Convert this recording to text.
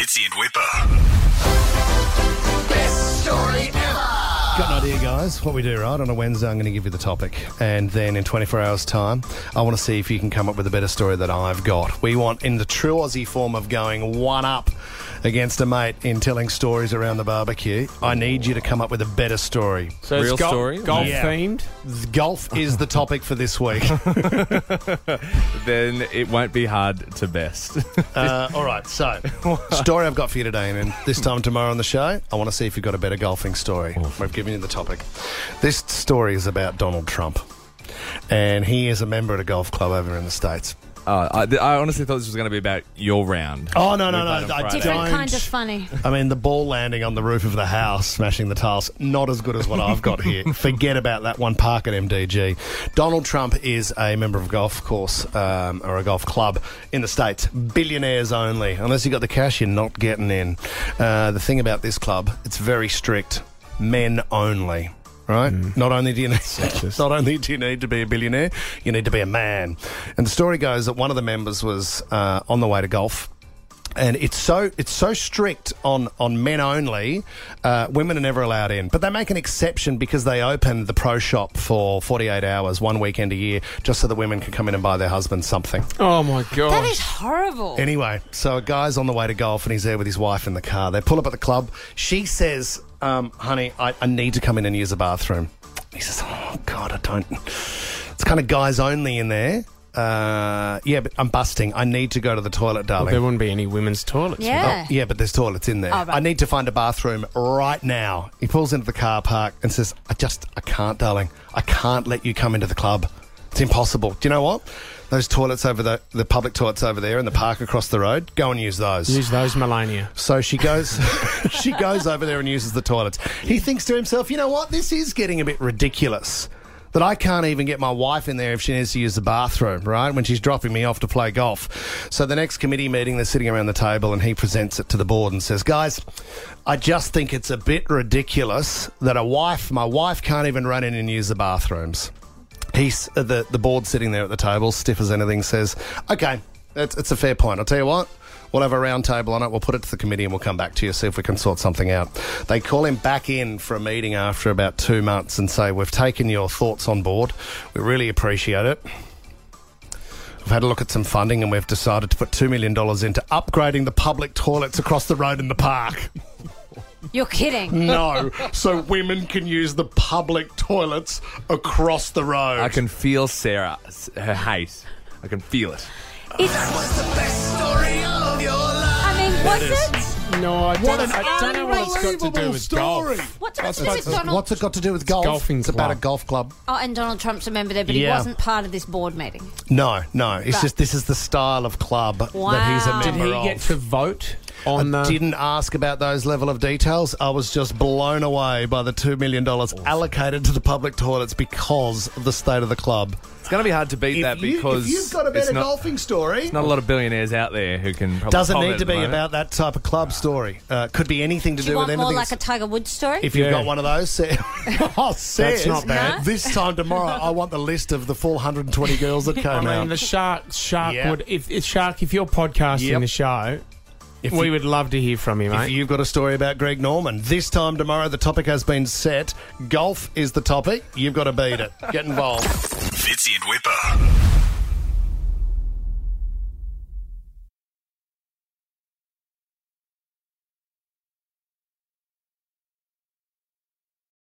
Fitzy and Wippa. Best story ever. Got an idea, guys. What we do, right? On a Wednesday, I'm going to give you the topic. And then in 24 hours' time, I want to see if you can come up with a better story that I've got. We want, in the true Aussie form of going one up against a mate in telling stories around the barbecue, I need you to come up with a better story. So Real it's gol- story? golf Yeah. themed. Golf is the topic for this week. Then it won't be hard to best. Uh, all right, so story I've got for you today, and then this time tomorrow on the show, I want to see if you've got a better golfing story. We've given you the topic. This story is about Donald Trump, and he is a member at a golf club over in the states. Uh, I, th- I honestly thought this was going to be about your round. Oh no no no! I Friday. don't. Different kind of funny. I mean, the ball landing on the roof of the house, smashing the tiles, not as good as what I've got here. Forget about that one park at MDG. Donald Trump is a member of a golf course um, or a golf club in the States. Billionaires only. Unless you got the cash, you're not getting in. Uh, the thing about this club, it's very strict. Men only. Right. Not only do you need, not only do you need to be a billionaire, you need to be a man. And the story goes that one of the members was uh, on the way to golf and it's so it's so strict on on men only. Uh, women are never allowed in, but they make an exception because they open the pro shop for 48 hours, one weekend a year, just so the women can come in and buy their husbands something. Oh my god. That is horrible. Anyway, so a guy's on the way to golf and he's there with his wife in the car. They pull up at the club. She says, um, "Honey, I, I need to come in and use the bathroom." He says, "Oh God, I don't." It's kind of guys only in there. Uh, yeah, but I'm busting. I need to go to the toilet, darling. there wouldn't be any women's toilets. yeah. Yeah, but there's toilets in there. Oh, right. I need to find a bathroom right now. He pulls into the car park and says, I just, I can't, darling. I can't let you come into the club. It's impossible. Do you know what? Those toilets over the, the public toilets over there in the park across the road, go and use those. Use those Melania. So she goes, she goes over there and uses the toilets. He thinks to himself, you know what? This is getting a bit ridiculous. That I can't even get my wife in there if she needs to use the bathroom, right? When she's dropping me off to play golf. So the next committee meeting, they're sitting around the table and he presents it to the board and says, guys, I just think it's a bit ridiculous that a wife, my wife can't even run in and use the bathrooms. He's uh, the the board sitting there at the table, stiff as anything, says, "Okay, it's, it's a fair point. I'll tell you what." We'll have a round table on it. We'll put it to the committee and we'll come back to you, see if we can sort something out. They call him back in for a meeting after about two months and say, We've taken your thoughts on board. We really appreciate it. We've had a look at some funding and we've decided to put $2 million into upgrading the public toilets across the road in the park. You're kidding. No, so women can use the public toilets across the road. I can feel Sarah, her hate. I can feel it. It's, What's the best story of your life? I mean, was it? No, I don't, an I don't know what it's got to do with story. golf. What's it got to do with Donald? What's it got to do with golf? golfing it's about a club. golf club. Oh, and Donald Trump's a member there, but he Yeah. wasn't part of this board meeting. No, no. It's Right. just this is the style of club that he's a Wow. member Did he of. get to vote on I the? didn't ask about those level of details. I was just blown away by the two million dollars allocated to the public toilets because of the state of the club. It's going to be hard to beat that because if you've got a it's better not, golfing story, There's not a lot of billionaires out there who can probably doesn't need to be moment. about that type of club story. Uh, could be anything to Do do, you with want more anything. like a Tiger Woods story? If you've Yeah. got one of those, say, oh, says, That's not bad. No? This time tomorrow, I want the list of the 420 girls that came I came mean, out. the shark. Shark Yeah. would. If, if shark, if you're podcasting Yep. the show, If we you- would love to hear from you, If mate. you've got a story about Greg Norman, this time tomorrow the topic has been set. Golf is the topic. You've got to beat it. Get involved. Fitzy and Wippa.